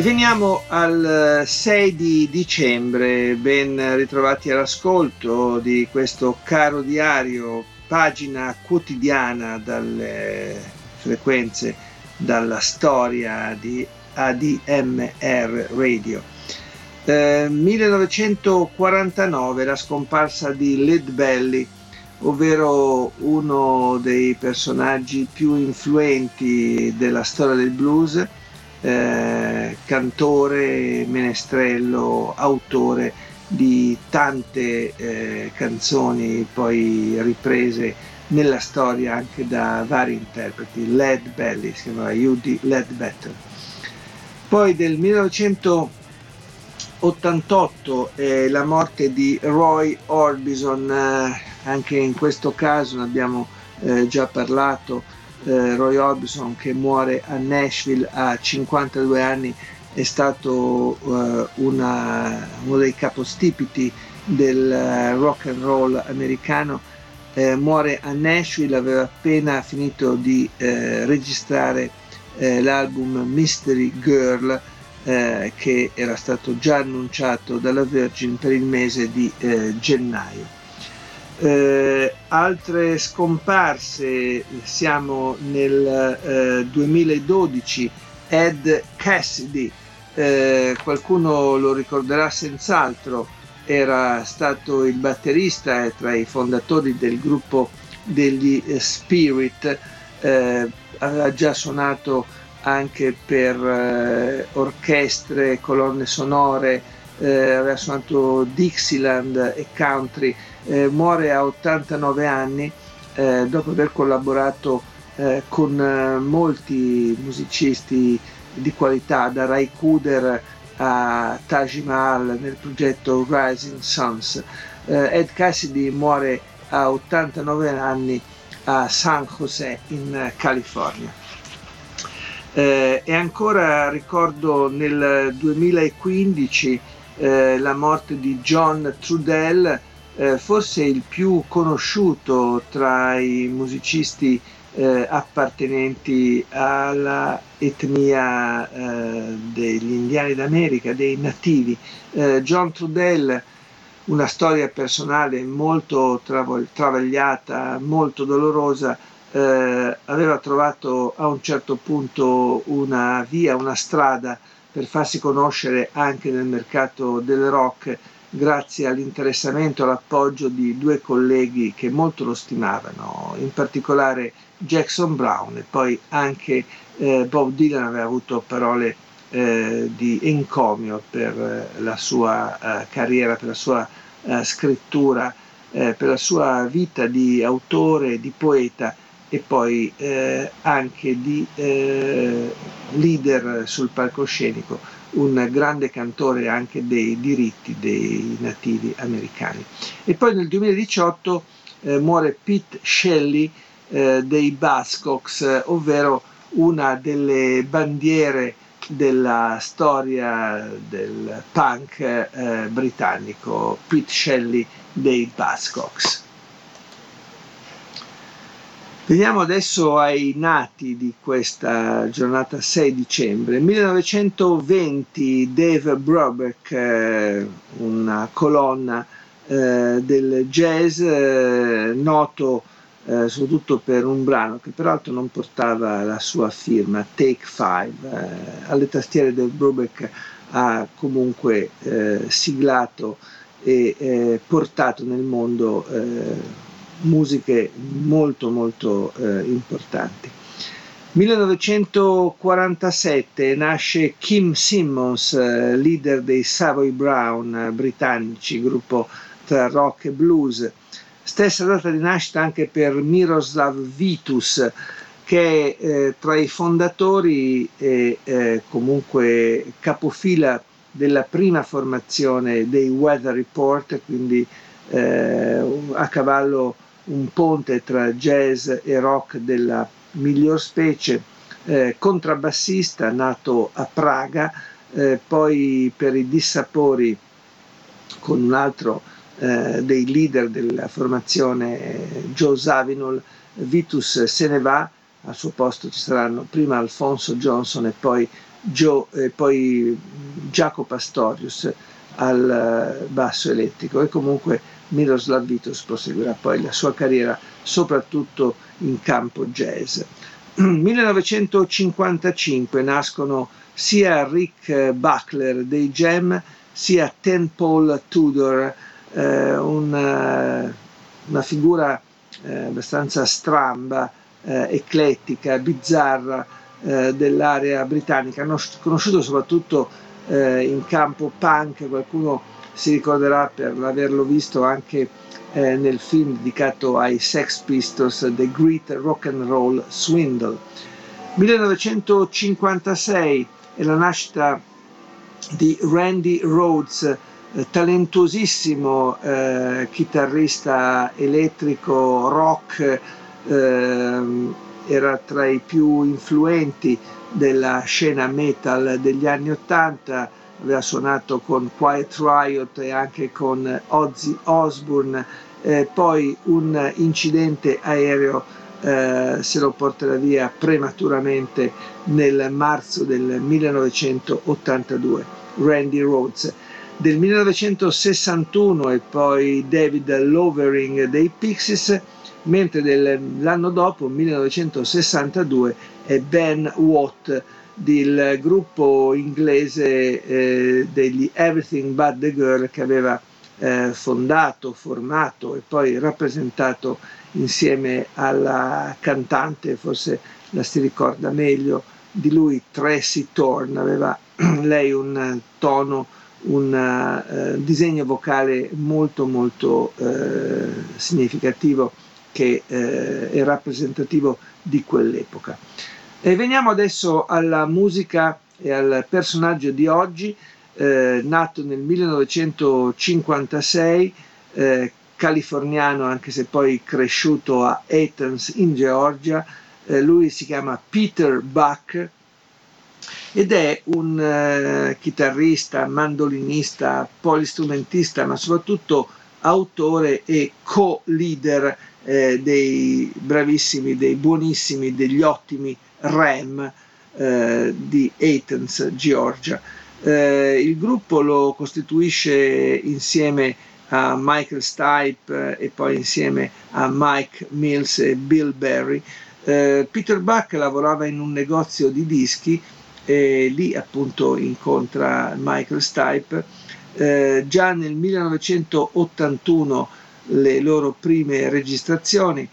E veniamo al 6 eh, di dicembre, ben ritrovati all'ascolto di questo caro diario, pagina quotidiana dalle frequenze, dalla storia di ADMR Radio. Eh, 1949, la scomparsa di Led Belly, ovvero uno dei personaggi più influenti della storia del blues eh, cantore, menestrello, autore di tante eh, canzoni poi riprese nella storia anche da vari interpreti, Led Belly, si chiamava Judy Ledbetter. Poi del 1988 è la morte di Roy Orbison, eh, anche in questo caso ne abbiamo eh, già parlato, eh, Roy Orbison che muore a Nashville a 52 anni è stato eh, una, uno dei capostipiti del uh, rock and roll americano. Eh, muore a Nashville aveva appena finito di eh, registrare eh, l'album Mystery Girl eh, che era stato già annunciato dalla Virgin per il mese di gennaio eh, altre scomparse, siamo nel eh, 2012, Ed Cassidy, eh, qualcuno lo ricorderà senz'altro, era stato il batterista e tra i fondatori del gruppo degli eh, Spirit, eh, aveva già suonato anche per eh, orchestre, colonne sonore, aveva suonato Dixieland e country eh, muore a 89 anni eh, dopo aver collaborato eh, con eh, molti musicisti di qualità, da Ray Kuder a Taj Mahal nel progetto Rising Suns. Eh, Ed Cassidy muore a 89 anni a San José in California. Eh, e ancora ricordo nel 2015 eh, la morte di John Trudell, eh, forse il più conosciuto tra i musicisti eh, appartenenti alla etnia eh, degli indiani d'America, dei nativi. Eh, John Trudell, una storia personale molto travagliata, molto dolorosa, eh, aveva trovato a un certo punto una via, una strada per farsi conoscere anche nel mercato del rock grazie all'interessamento e all'appoggio di due colleghi che molto lo stimavano, in particolare Jackson Brown e poi anche eh, Bob Dylan aveva avuto parole eh, di encomio per eh, la sua eh, carriera, per la sua eh, scrittura, eh, per la sua vita di autore, di poeta e poi anche di leader sul palcoscenico un grande cantore anche dei diritti dei nativi americani. E poi nel 2018 eh, muore Pete Shelley eh, dei Buzzcocks, ovvero una delle bandiere della storia del punk eh, britannico, Pete Shelley dei Buzzcocks. Veniamo adesso ai nati di questa giornata 6 dicembre. 1920 Dave Brubeck, eh, una colonna eh, del jazz eh, noto soprattutto per un brano che peraltro non portava la sua firma, Take Five. Alle tastiere del Brubeck ha comunque siglato e portato nel mondo musiche molto molto eh, importanti. 1947 nasce Kim Simmons, eh, leader dei Savoy Brown eh, britannici, gruppo tra rock e blues. Stessa data di nascita anche per Miroslav Vitus, che è eh, tra i fondatori e eh, comunque capofila della prima formazione dei Weather Report, quindi eh, a cavallo un ponte tra jazz e rock della miglior specie, eh, contrabbassista nato a Praga, eh, poi per i dissapori con un altro eh, dei leader della formazione, Joe Zawinul, Vitus se ne va, al suo posto ci saranno prima Alfonso Johnson e poi, Joe, e poi Jaco Pastorius al eh, basso elettrico. E comunque Miroslav Vitus proseguirà poi la sua carriera soprattutto in campo jazz. 1955 nascono sia Rick Buckler dei Gem sia Ten Paul Tudor, eh, una, una, figura eh, abbastanza stramba, eh, eclettica, bizzarra eh, dell'area britannica, conosciuto soprattutto eh, in campo punk, qualcuno si ricorderà per averlo visto anche eh, nel film dedicato ai Sex Pistols The Great Rock and Roll Swindle. 1956 è la nascita di Randy Rhodes, eh, talentuosissimo eh, chitarrista elettrico rock, eh, era tra i più influenti della scena metal degli anni Ottanta, aveva suonato con Quiet Riot e anche con Ozzy Osbourne, eh, poi un incidente aereo eh, se lo porterà via prematuramente nel marzo del 1982, Randy Rhodes. Del 1961 e poi David Lovering dei Pixies, mentre l'anno dopo, 1962, è Ben Watt del gruppo inglese eh, degli Everything But the Girl che aveva eh, fondato, formato e poi rappresentato insieme alla cantante, forse la si ricorda meglio di lui, Tracy Thorne, aveva lei un tono, un uh, disegno vocale molto molto uh, significativo che è rappresentativo di quell'epoca. E veniamo adesso alla musica e al personaggio di oggi, nato nel 1956, californiano anche se poi cresciuto a Athens in Georgia, eh, lui si chiama Peter Buck ed è un eh, chitarrista, mandolinista, polistrumentista, ma soprattutto autore e co-leader eh, dei bravissimi, dei buonissimi, degli ottimi Ram eh, di Athens, Georgia. Eh, il gruppo lo costituisce insieme a Michael Stipe eh, e poi insieme a Mike Mills e Bill Berry. Eh, Peter Buck lavorava in un negozio di dischi e lì appunto incontra Michael Stipe. Eh, già nel 1981 le loro prime registrazioni.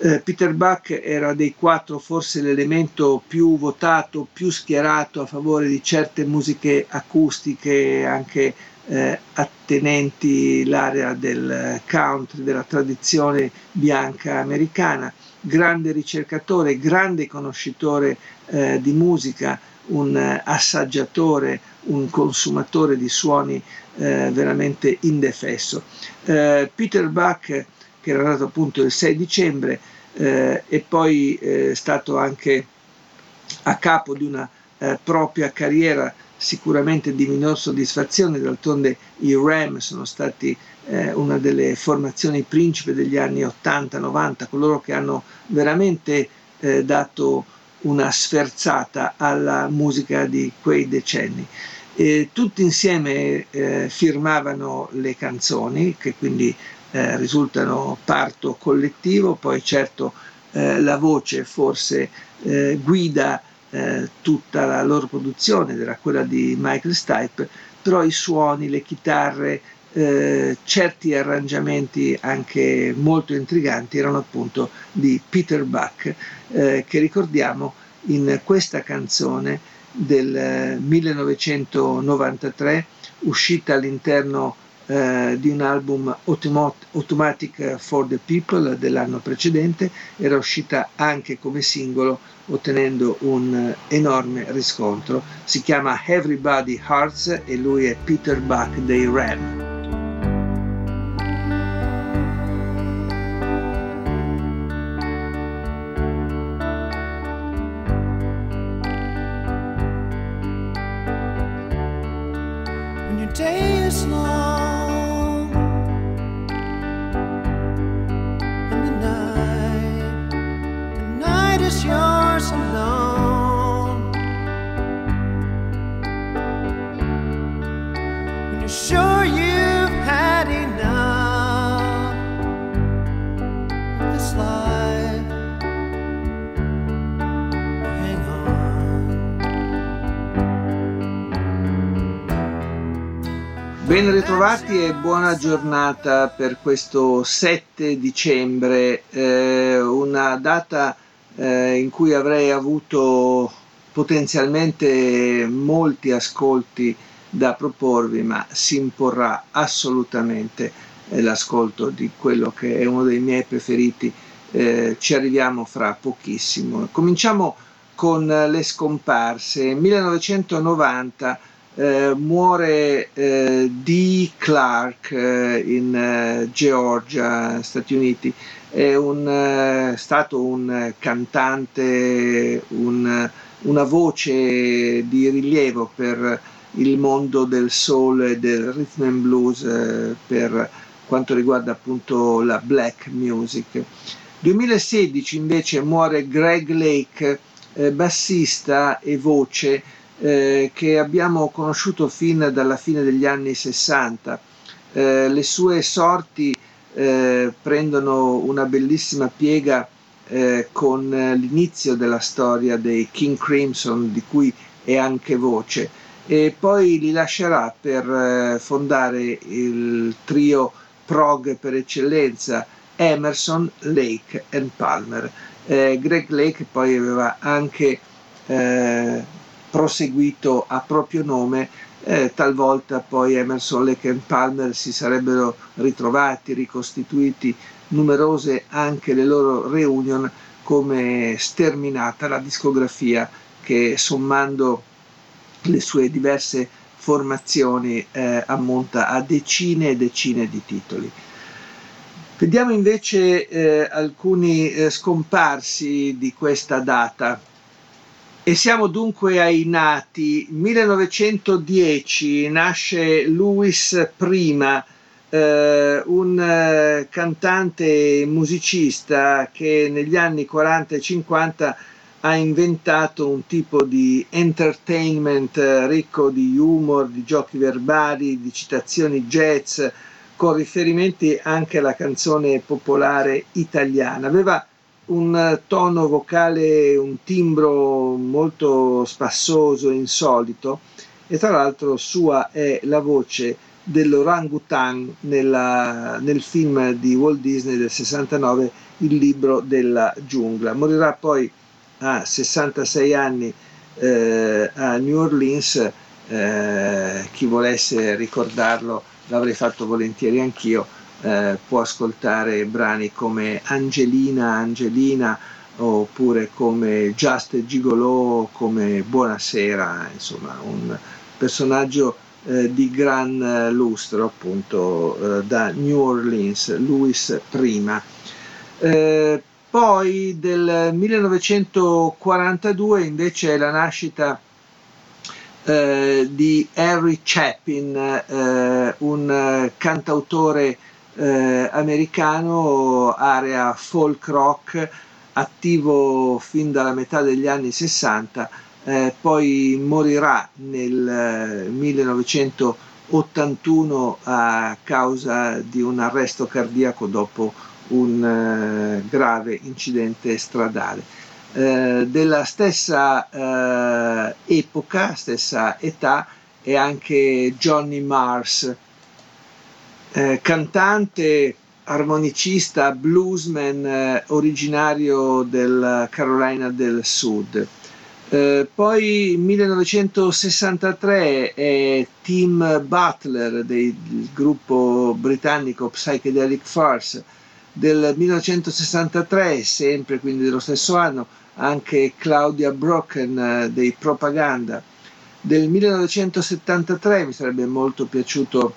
Eh, Peter Buck era dei quattro forse l'elemento più votato, più schierato a favore di certe musiche acustiche, anche eh, attenenti l'area del country, della tradizione bianca americana, grande ricercatore, grande conoscitore eh, di musica, un assaggiatore, un consumatore di suoni eh, veramente indefesso. Eh, Peter Buck, che era nato appunto il 6 dicembre, eh, è poi eh, stato anche a capo di una propria carriera sicuramente di minor soddisfazione, d'altronde i Ram sono stati eh, una delle formazioni principe degli anni 80-90, coloro che hanno veramente eh, dato una sferzata alla musica di quei decenni. E tutti insieme eh, firmavano le canzoni, che quindi eh, risultano parto collettivo, poi certo eh, la voce forse eh, guida eh, tutta la loro produzione, era quella di Michael Stipe, però i suoni, le chitarre, eh, certi arrangiamenti anche molto intriganti erano appunto di Peter Buck, eh, che ricordiamo in questa canzone del 1993, uscita all'interno eh, di un album Automatic for the People dell'anno precedente, era uscita anche come singolo ottenendo un enorme riscontro. Si chiama Everybody Hearts e lui è Peter Buck dei Ram. Ben ritrovati e buona giornata per questo 7 dicembre, eh, una data eh, in cui avrei avuto potenzialmente molti ascolti da proporvi, ma si imporrà assolutamente eh, l'ascolto di quello che è uno dei miei preferiti. Eh, ci arriviamo fra pochissimo. Cominciamo con le scomparse. 1990 eh, muore eh, Dee Clark eh, in eh, Georgia, Stati Uniti. È un, eh, stato un cantante, un, una voce di rilievo per il mondo del soul e del rhythm and blues eh, per quanto riguarda appunto la black music. 2016 invece muore Greg Lake, bassista e voce eh, che abbiamo conosciuto fin dalla fine degli anni 60. Eh, le sue sorti eh, prendono una bellissima piega eh, con l'inizio della storia dei King Crimson, di cui è anche voce, e poi li lascerà per eh, fondare il trio prog per eccellenza Emerson, Lake e Palmer. Eh, Greg Lake poi aveva anche proseguito a proprio nome, eh, talvolta poi Emerson, Lake e Palmer si sarebbero ritrovati, ricostituiti, numerose anche le loro reunion come sterminata la discografia che sommando le sue diverse formazioni eh, ammonta a decine e decine di titoli. Vediamo invece eh, alcuni eh, scomparsi di questa data. E siamo dunque ai nati. 1910 nasce Louis Prima, eh, un eh, cantante musicista che negli anni 40 e 50 ha inventato un tipo di entertainment eh, ricco di humor, di giochi verbali, di citazioni jazz, con riferimenti anche alla canzone popolare italiana. Aveva un tono vocale, un timbro molto spassoso, insolito e tra l'altro sua è la voce dell'orangutan nella, nel film di Walt Disney del 69 Il libro della giungla. Morirà poi a 66 anni eh, a New Orleans, eh, chi volesse ricordarlo l'avrei fatto volentieri anch'io eh, può ascoltare brani come Angelina, Angelina oppure come Just Gigolo, come Buonasera, insomma un personaggio eh, di gran lustro appunto eh, da New Orleans, Louis prima. Eh, poi del 1942 invece è la nascita eh, di Harry Chapin, eh, un cantautore eh, americano, area folk rock, attivo fin dalla metà degli anni 60, eh, poi morirà nel 1981 eh, a causa di un arresto cardiaco dopo un eh, grave incidente stradale. Eh, della stessa eh, epoca, stessa età, è anche Johnny Mars, cantante, armonicista, bluesman originario della Carolina del Sud. Eh, poi 1963 è Tim Butler del gruppo britannico Psychedelic Farce. Del 1963, sempre quindi dello stesso anno, anche Claudia Brocken eh, dei Propaganda. Del 1973 mi sarebbe molto piaciuto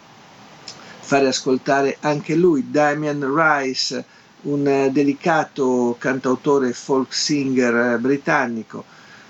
fare ascoltare anche lui, Damian Rice, un eh, delicato cantautore folk singer britannico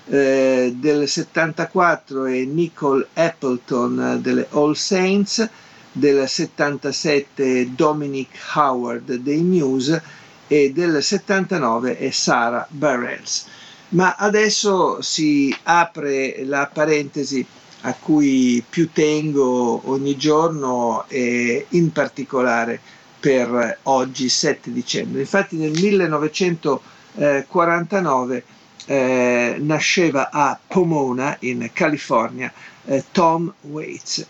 eh, del 74 è Nicole Appleton eh, delle All Saints, del 77 Dominic Howard dei Muse e del 79 è Sarah Bareilles. Ma adesso si apre la parentesi a cui più tengo ogni giorno e in particolare per oggi 7 dicembre. Infatti nel 1949 eh, nasceva a Pomona in California eh, Tom Waits.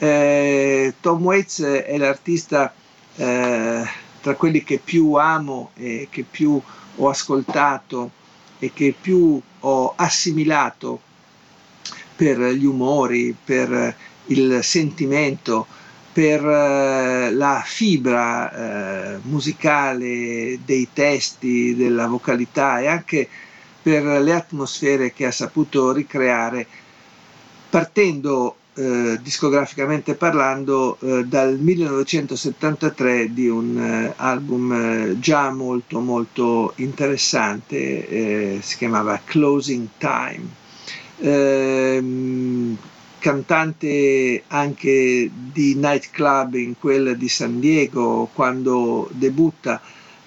Eh, Tom Waits è l'artista eh, tra quelli che più amo e che più ho ascoltato e che più ho assimilato per gli umori, per il sentimento, per eh, la fibra eh, musicale dei testi, della vocalità e anche per le atmosfere che ha saputo ricreare partendo eh, discograficamente parlando eh, dal 1973 di un eh, album eh, già molto molto interessante eh, si chiamava Closing Time. Ehm, cantante anche di nightclub in quel di San Diego quando debutta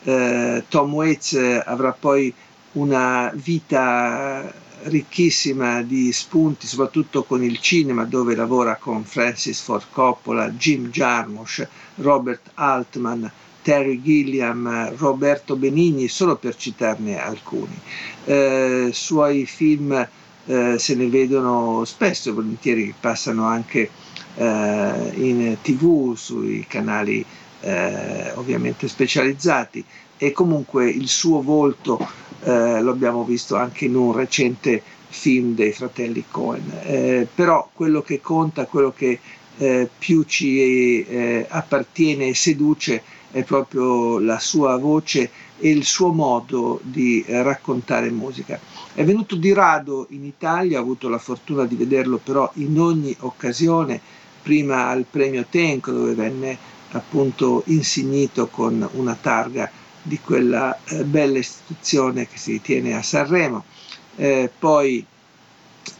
eh, Tom Waits avrà poi una vita ricchissima di spunti, soprattutto con il cinema, dove lavora con Francis Ford Coppola, Jim Jarmusch, Robert Altman, Terry Gilliam, Roberto Benigni, solo per citarne alcuni. Eh, suoi film eh, se ne vedono spesso e volentieri, passano anche eh, in tv, sui canali eh, ovviamente specializzati e comunque il suo volto eh, lo abbiamo visto anche in un recente film dei fratelli Cohen. Eh, però quello che conta, quello che eh, più ci eh, appartiene e seduce è proprio la sua voce e il suo modo di eh, raccontare musica. È venuto di rado in Italia, ho avuto la fortuna di vederlo però in ogni occasione, prima al premio Tenco dove venne appunto insignito con una targa di quella eh, bella istituzione che si tiene a Sanremo, eh, poi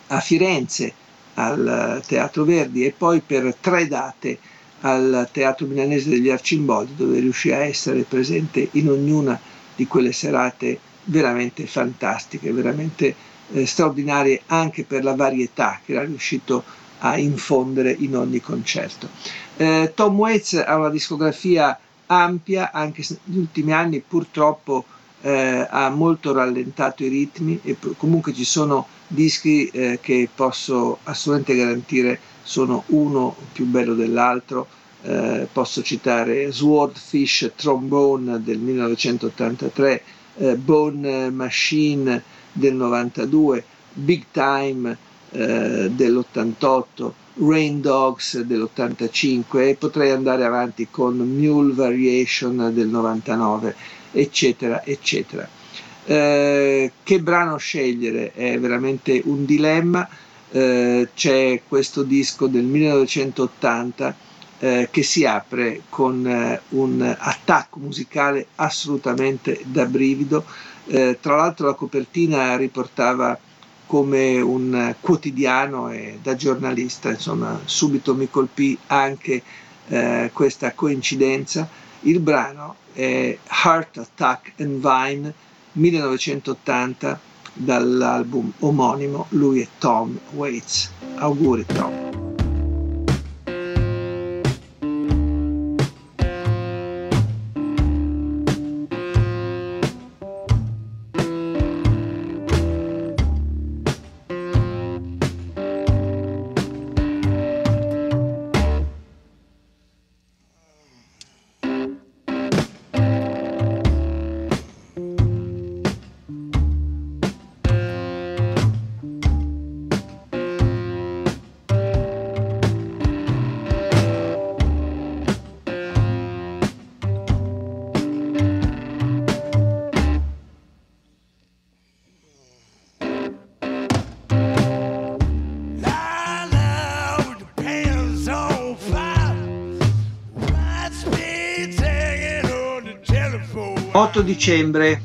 a Firenze al Teatro Verdi e poi per tre date al Teatro Milanese degli Arcimboldi dove riuscì a essere presente in ognuna di quelle serate veramente fantastiche, veramente eh, straordinarie anche per la varietà che era riuscito a infondere in ogni concerto. Eh, Tom Waits ha una discografia ampia, anche se negli ultimi anni purtroppo eh, ha molto rallentato i ritmi e comunque ci sono dischi eh, che posso assolutamente garantire sono uno più bello dell'altro. Eh, posso citare Swordfish Trombone del 1983, eh, Bone Machine del 92, Big Time eh, dell'88, Rain Dogs dell'85 e potrei andare avanti con Mule Variation del 99, eccetera, eccetera. Eh, che brano scegliere è veramente un dilemma. Eh, c'è questo disco del 1980 eh, che si apre con eh, un attacco musicale assolutamente da brivido. Eh, tra l'altro la copertina riportava come un quotidiano e da giornalista, insomma, subito mi colpì anche eh, questa coincidenza. Il brano è Heart Attack and Vine 1980 dall'album omonimo, lui è Tom Waits. Auguri Tom. 8 dicembre,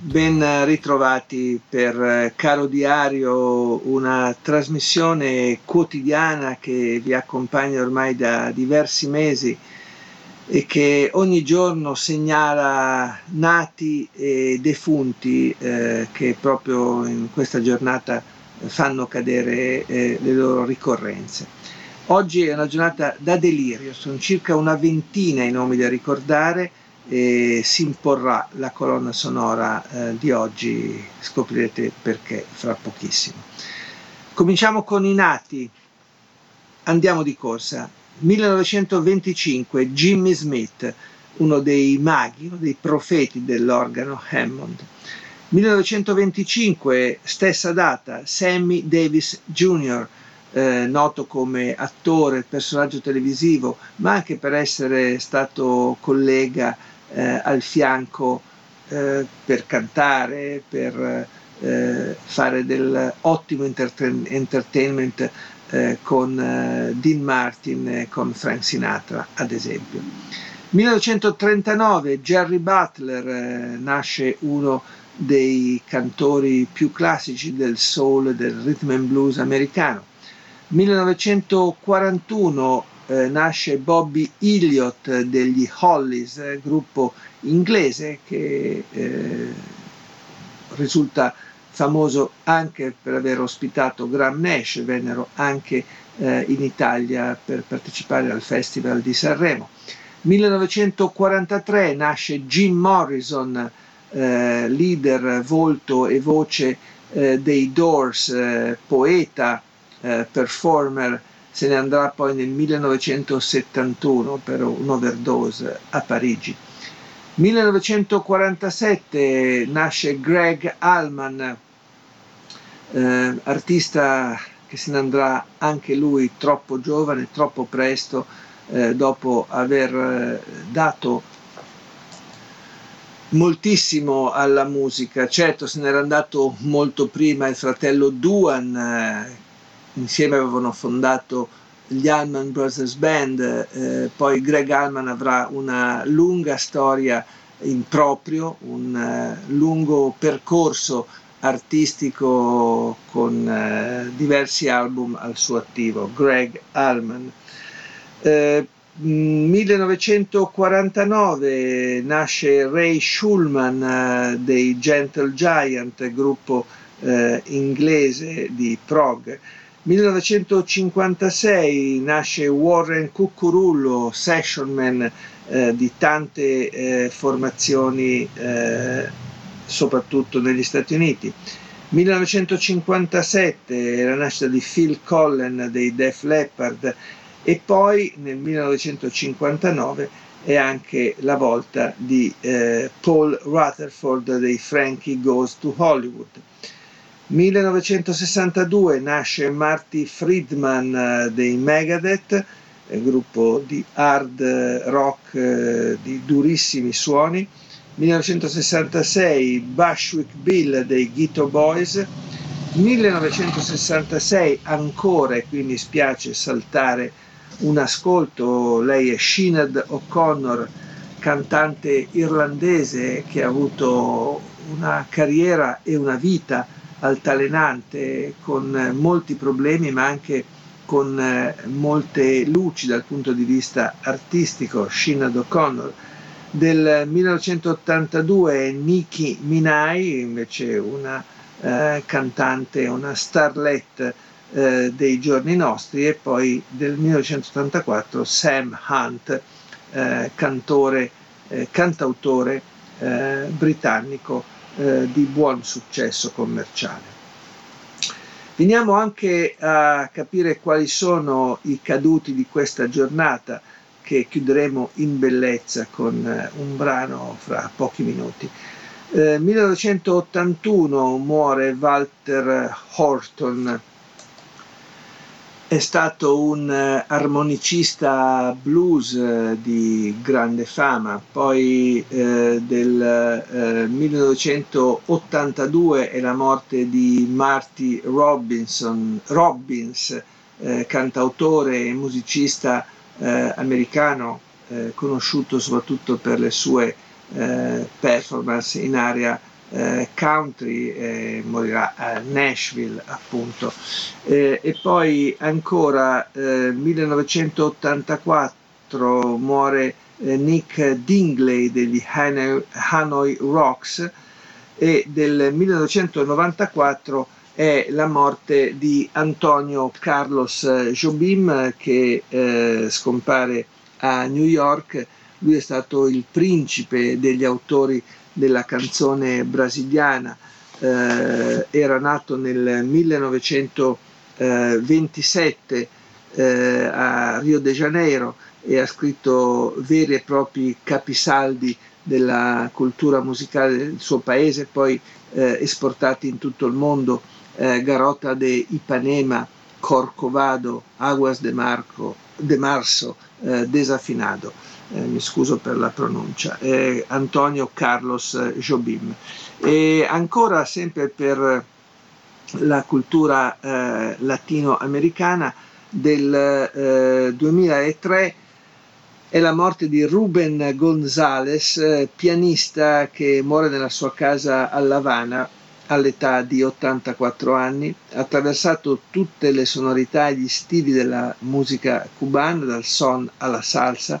ben ritrovati per eh, Caro Diario, una trasmissione quotidiana che vi accompagna ormai da diversi mesi e che ogni giorno segnala nati e defunti eh, che proprio in questa giornata fanno cadere eh, le loro ricorrenze. Oggi è una giornata da delirio, sono circa una ventina i nomi da ricordare e si imporrà la colonna sonora eh, di oggi, scoprirete perché fra pochissimo. Cominciamo con i nati, andiamo di corsa. 1925 Jimmy Smith, uno dei maghi, uno dei profeti dell'organo Hammond. 1925, stessa data, Sammy Davis Jr., eh, noto come attore, personaggio televisivo, ma anche per essere stato collega eh, al fianco eh, per cantare, per eh, fare dell'ottimo entertain- entertainment eh, con eh, Dean Martin e con Frank Sinatra, ad esempio. 1939 Jerry Butler nasce uno dei cantori più classici del soul e del rhythm and blues americano. 1941 eh, nasce Bobby Elliott degli Hollies, eh, gruppo inglese che eh, risulta famoso anche per aver ospitato Graham Nash, vennero anche eh, in Italia per partecipare al Festival di Sanremo. 1943 nasce Jim Morrison, eh, leader, volto e voce eh, dei Doors, poeta, performer se ne andrà poi nel 1971 per un'overdose a Parigi. 1947 nasce Greg Allman, eh, artista che se ne andrà anche lui troppo giovane, troppo presto, eh, dopo aver eh, dato moltissimo alla musica. Certo, se n'era andato molto prima il fratello Duan, eh, insieme avevano fondato gli Allman Brothers Band, eh, poi Greg Allman avrà una lunga storia in proprio, un uh, lungo percorso artistico con uh, diversi album al suo attivo, Greg Allman. Eh, 1949 nasce Ray Schulman uh, dei Gentle Giant, gruppo inglese di prog. 1956 nasce Warren Cuccurullo, sessionman eh, di tante eh, formazioni, eh, soprattutto negli Stati Uniti. 1957 la nascita di Phil Collen dei Def Leppard e poi nel 1959 è anche la volta di eh, Paul Rutherford dei Frankie Goes to Hollywood. 1962 nasce Marty Friedman eh, dei Megadeth, eh, gruppo di hard rock eh, di durissimi suoni. 1966 Bushwick Bill dei Ghetto Boys. 1966 ancora, e qui mi spiace saltare un ascolto, lei è Sinead O'Connor, cantante irlandese che ha avuto una carriera e una vita altalenante, con molti problemi ma anche con eh, molte luci dal punto di vista artistico, Shinad O'Connor. Del 1982 Nicki Minaj, invece una eh, cantante, una starlet eh, dei giorni nostri, e poi del 1984 Sam Hunt, eh, cantore, eh, cantautore eh, britannico eh, di buon successo commerciale. Veniamo anche a capire quali sono i caduti di questa giornata che chiuderemo in bellezza con eh, un brano fra pochi minuti. Eh, 1981 muore Walter Horton, è stato un uh, armonicista blues uh, di grande fama, poi uh, del 1982 è la morte di Marty Robinson, Robbins, cantautore e musicista americano, conosciuto soprattutto per le sue eh, performance in area eh, country, eh, morirà a Nashville appunto. Eh, e poi ancora 1984 muore Nick Dingley degli Hanoi, Hanoi Rocks e del 1994 è la morte di Antonio Carlos Jobim che eh, scompare a New York. Lui è stato il principe degli autori della canzone brasiliana, eh, era nato nel 1927 eh, a Rio de Janeiro e ha scritto veri e propri capisaldi della cultura musicale del suo paese, poi eh, esportati in tutto il mondo, eh, Garota de Ipanema, Corcovado, Aguas de, Marco, de Marzo, eh, Desafinado eh, mi scuso per la pronuncia, eh, Antonio Carlos Jobim. E ancora sempre per la cultura eh, latinoamericana del 2003 eh, è la morte di Ruben González, eh, pianista che muore nella sua casa a La Habana all'età di 84 anni, ha attraversato tutte le sonorità e gli stili della musica cubana, dal son alla salsa,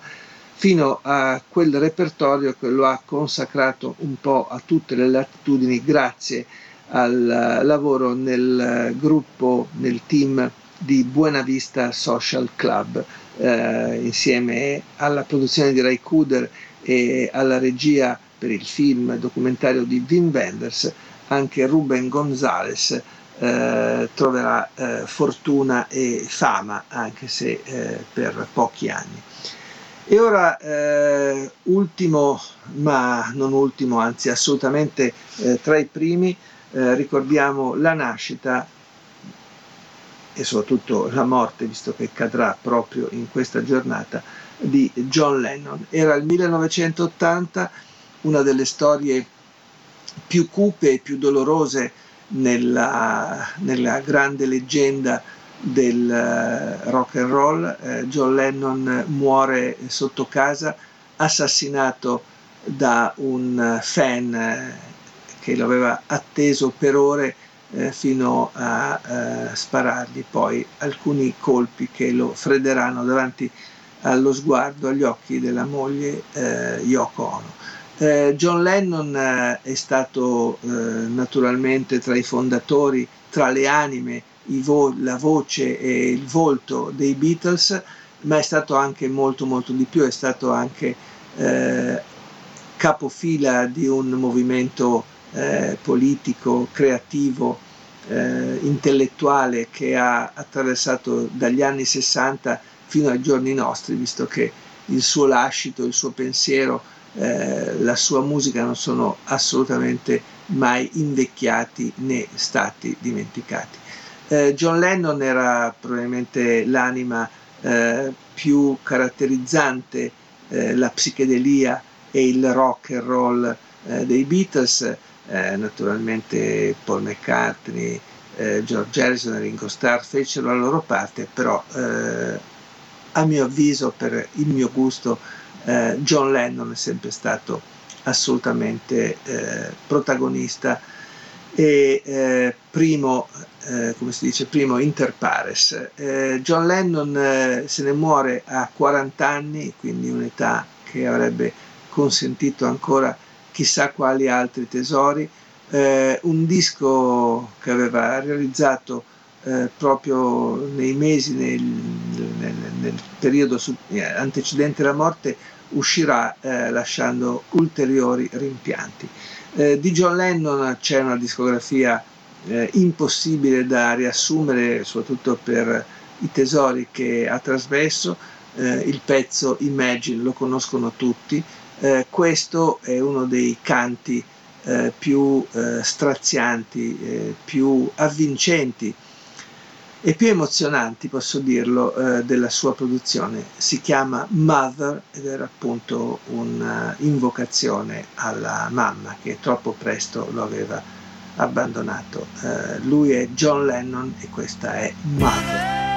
fino a quel repertorio che lo ha consacrato un po' a tutte le latitudini grazie al lavoro nel gruppo, nel team di Buena Vista Social Club, eh, insieme alla produzione di Ray Kuder e alla regia per il film documentario di Wim Wenders, anche Ruben Gonzales eh, troverà eh, fortuna e fama, anche se eh, per pochi anni. E ora, eh, ultimo, ma non ultimo, anzi assolutamente eh, tra i primi, eh, ricordiamo la nascita e soprattutto la morte, visto che cadrà proprio in questa giornata, di John Lennon. Era il 1980, una delle storie più cupe e più dolorose nella, nella grande leggenda del eh, rock and roll. Eh, John Lennon muore sotto casa, assassinato da un fan eh, che lo aveva atteso per ore eh, fino a eh, sparargli poi alcuni colpi che lo fredderanno davanti allo sguardo, agli occhi della moglie eh, Yoko Ono. John Lennon è stato naturalmente tra i fondatori, tra le anime vo- la voce e il volto dei Beatles, ma è stato anche molto molto di più, è stato anche eh, capofila di un movimento eh, politico, creativo, eh, intellettuale che ha attraversato dagli anni 60 fino ai giorni nostri, visto che il suo lascito, il suo pensiero, eh, la sua musica non sono assolutamente mai invecchiati né stati dimenticati. Eh, John Lennon era probabilmente l'anima eh, più caratterizzante eh, la psichedelia e il rock and roll eh, dei Beatles, eh, naturalmente Paul McCartney, eh, George Harrison e Ringo Starr fecero la loro parte, però a mio avviso, per il mio gusto, John Lennon è sempre stato assolutamente protagonista e primo eh, come si dice, primo inter pares. Eh, John Lennon eh, se ne muore a 40 anni, quindi un'età che avrebbe consentito ancora chissà quali altri tesori. Eh, un disco che aveva realizzato eh, proprio nei mesi, nel, nel, nel periodo su, antecedente alla morte, uscirà lasciando ulteriori rimpianti. Di John Lennon c'è una discografia eh, impossibile da riassumere, soprattutto per i tesori che ha trasmesso. Eh, il pezzo Imagine lo conoscono tutti, eh, questo è uno dei canti eh, più eh, strazianti, eh, più avvincenti e più emozionanti, posso dirlo, della sua produzione. Si chiama Mother ed era appunto un'invocazione alla mamma che troppo presto lo aveva abbandonato. Uh, lui è John Lennon e questa è Mother.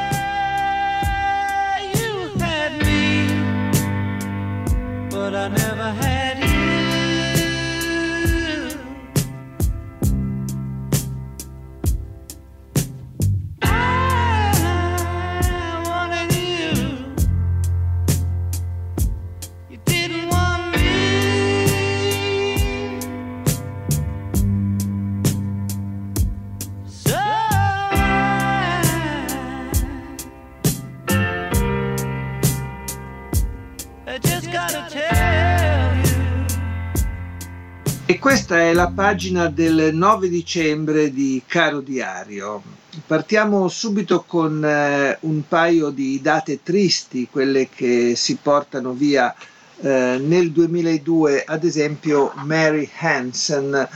La pagina del 9 dicembre di Caro Diario. Partiamo subito con eh, un paio di date tristi, quelle che si portano via eh, nel 2002, ad esempio Mary Hansen.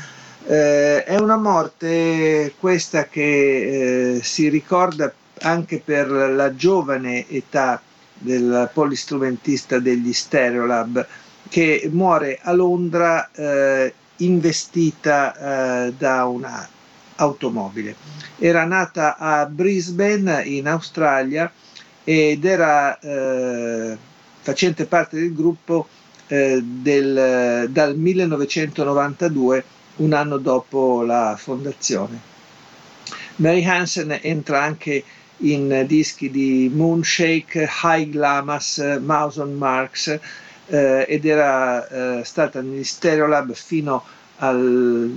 Eh, è una morte questa che eh, si ricorda anche per la giovane età del polistrumentista degli Stereolab che muore a Londra eh, investita eh, da una automobile. Era nata a Brisbane in Australia ed era eh, facente parte del gruppo eh, del, dal 1992, un anno dopo la fondazione. Mary Hansen entra anche in dischi di Moonshake, High Glamas, Mouse on Marks, eh, ed era eh, stata negli Stereolab fino al,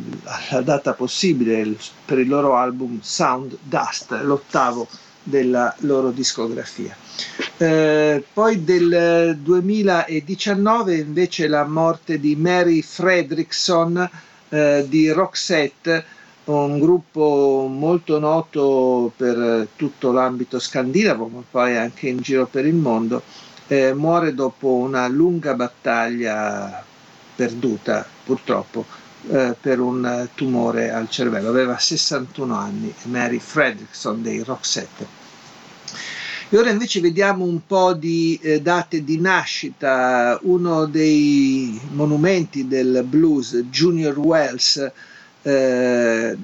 alla data possibile per il loro album Sound Dust, l'ottavo della loro discografia. Eh, poi del 2019 invece la morte di Mary Fredrickson eh, di Roxette, un gruppo molto noto per tutto l'ambito scandinavo, ma poi anche in giro per il mondo, eh, muore dopo una lunga battaglia perduta purtroppo eh, per un tumore al cervello. Aveva 61 anni, Mary Fredrickson dei Roxette. E ora invece vediamo un po' di eh, date di nascita. Uno dei monumenti del blues, Junior Wells, eh,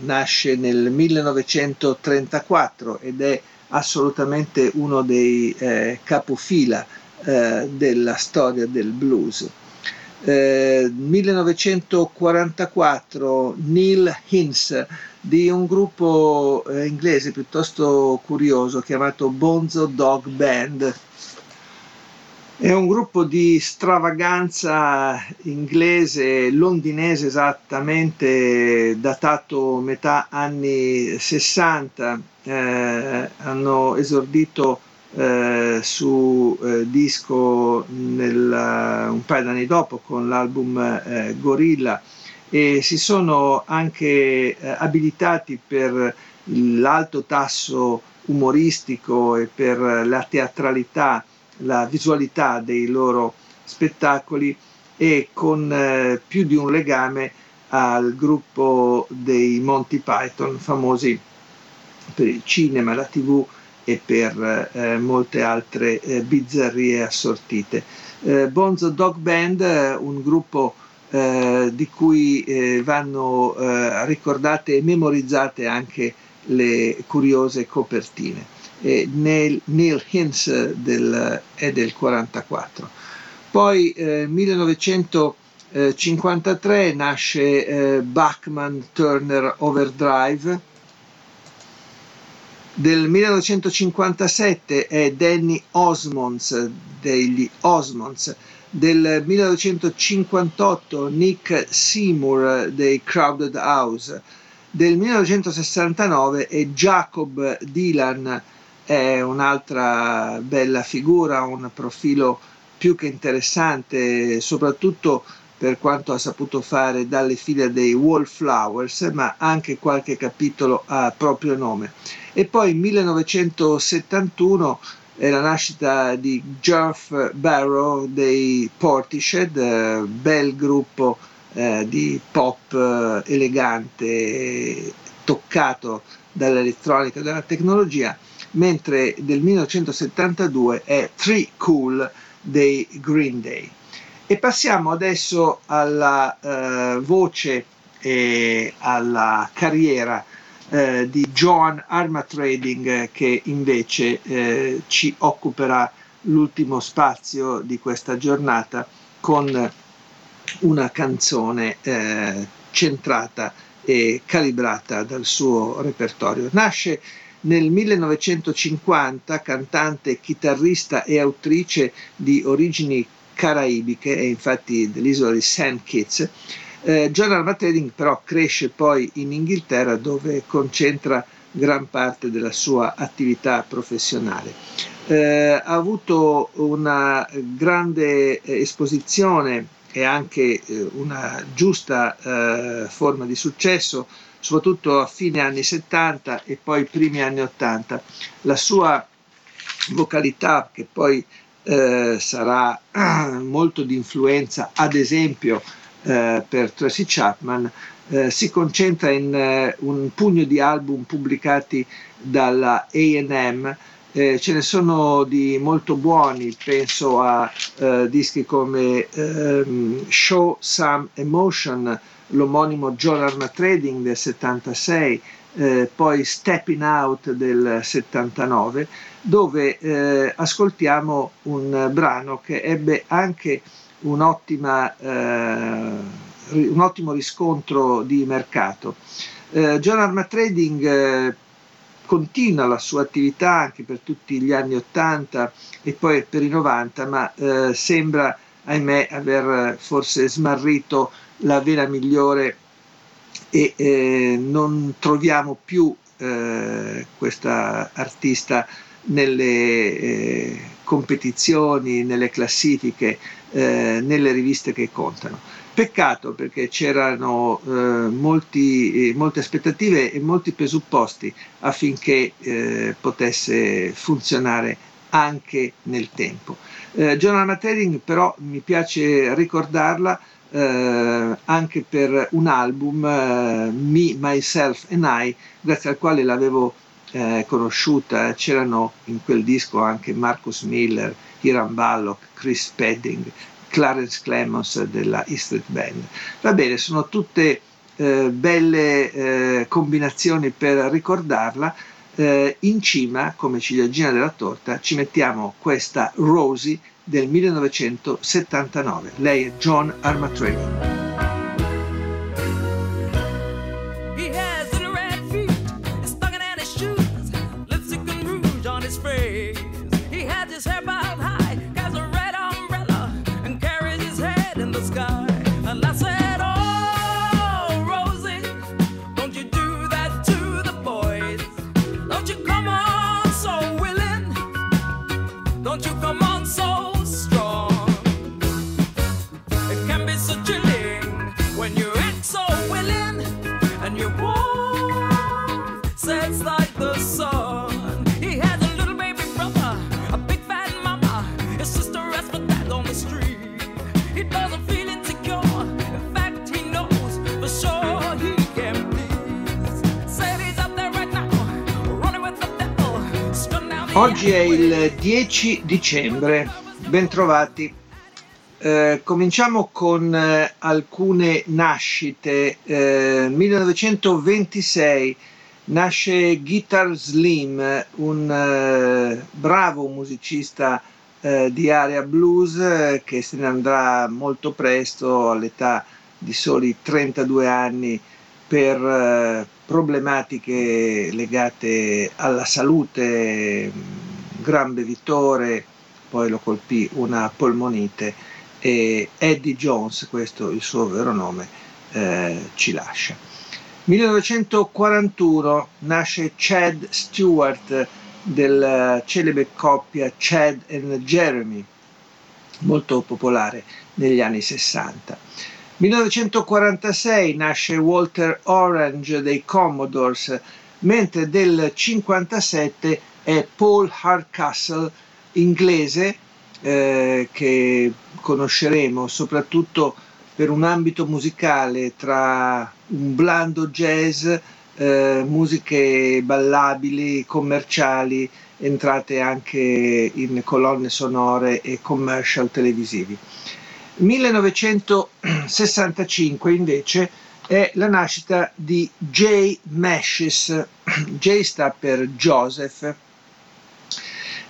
nasce nel 1934 ed è assolutamente uno dei eh, capofila eh, della storia del blues. Eh, 1944 Neil Hinz di un gruppo eh, inglese piuttosto curioso chiamato Bonzo Dog Band è un gruppo di stravaganza inglese, londinese esattamente, datato metà anni 60. Eh, hanno esordito eh, su eh, disco nel, un paio d'anni dopo con l'album eh, Gorilla e si sono anche eh, abilitati per l'alto tasso umoristico e per la teatralità la visualità dei loro spettacoli e con eh, più di un legame al gruppo dei Monty Python, famosi per il cinema, la tv e per eh, molte altre eh, bizzarrie assortite. Eh, Bonzo Dog Band, un gruppo eh, di cui eh, vanno ricordate e memorizzate anche le curiose copertine eh, Neil, Neil Hinz del, è del 44. Poi eh, 1953 nasce eh, Bachman Turner Overdrive. Del 1957 è Danny Osmonds degli Osmonds. Del 1958 Nick Seymour dei Crowded House. Del 1969 è Jacob Dylan è un'altra bella figura, un profilo più che interessante, soprattutto per quanto ha saputo fare dalle file dei Wallflowers, ma anche qualche capitolo a proprio nome. E poi 1971 è la nascita di Geoff Barrow dei Portishead, eh, bel gruppo eh, di pop eh, elegante, toccato dall'elettronica e dalla tecnologia mentre del 1972 è Tree Cool dei Green Day. E passiamo adesso alla eh, voce e alla carriera eh, di Joan Armatrading che invece eh, ci occuperà l'ultimo spazio di questa giornata con una canzone eh, centrata e calibrata dal suo repertorio. Nasce nel 1950, cantante, chitarrista e autrice di origini caraibiche, e infatti dell'isola di St. Kitts, eh, John Armatrading però cresce poi in Inghilterra dove concentra gran parte della sua attività professionale. Eh, ha avuto una grande esposizione e anche eh, una giusta eh, forma di successo, soprattutto a fine anni 70 e poi primi anni 80. La sua vocalità, che poi eh, sarà molto di influenza, ad esempio, eh, per Tracy Chapman, eh, si concentra in eh, un pugno di album pubblicati dalla AM. Eh, ce ne sono di molto buoni, penso a eh, dischi come ehm, Show Some Emotion, l'omonimo Arma Trading del 76, eh, poi Stepping Out del 79, dove eh, ascoltiamo un brano che ebbe anche un'ottima un ottimo riscontro di mercato. Eh, John Arma Trading eh, continua la sua attività anche per tutti gli anni 80 e poi per i 90, ma eh, sembra, ahimè, aver forse smarrito la vena migliore e eh, non troviamo più eh, questa artista nelle eh, competizioni, nelle classifiche, nelle riviste che contano. Peccato perché c'erano eh, molti, eh, molte aspettative e molti presupposti affinché eh, potesse funzionare anche nel tempo. Eh, John Armatering però mi piace ricordarla eh, anche per un album, eh, Me, Myself and I, grazie al quale l'avevo conosciuta. C'erano in quel disco anche Marcus Miller, Hiram Ballock, Chris Spedding, Clarence Clemons della E Street Band. Va bene, sono tutte eh, belle eh, combinazioni per ricordarla. Eh, in cima, come ciliegina della torta, ci mettiamo questa Rosie del 1979. Lei è John Armatrelli. 10 dicembre, bentrovati. Eh, cominciamo con eh, alcune nascite. Eh, 1926 nasce Guitar Slim, un eh, bravo musicista eh, di area blues eh, che se ne andrà molto presto all'età di soli 32 anni per problematiche legate alla salute, gran bevitore, poi lo colpì una polmonite e Eddie Jones, questo il suo vero nome, eh, ci lascia. 1941 nasce Chad Stewart della celebre coppia Chad e Jeremy, molto popolare negli anni 60. 1946 nasce Walter Orange dei Commodores, mentre del 1957 è Paul Hardcastle, inglese, eh, che conosceremo soprattutto per un ambito musicale tra un blando jazz, eh, musiche ballabili, commerciali, entrate anche in colonne sonore e commercial televisivi. 1965 invece è la nascita di J. Mashes. J sta per Joseph.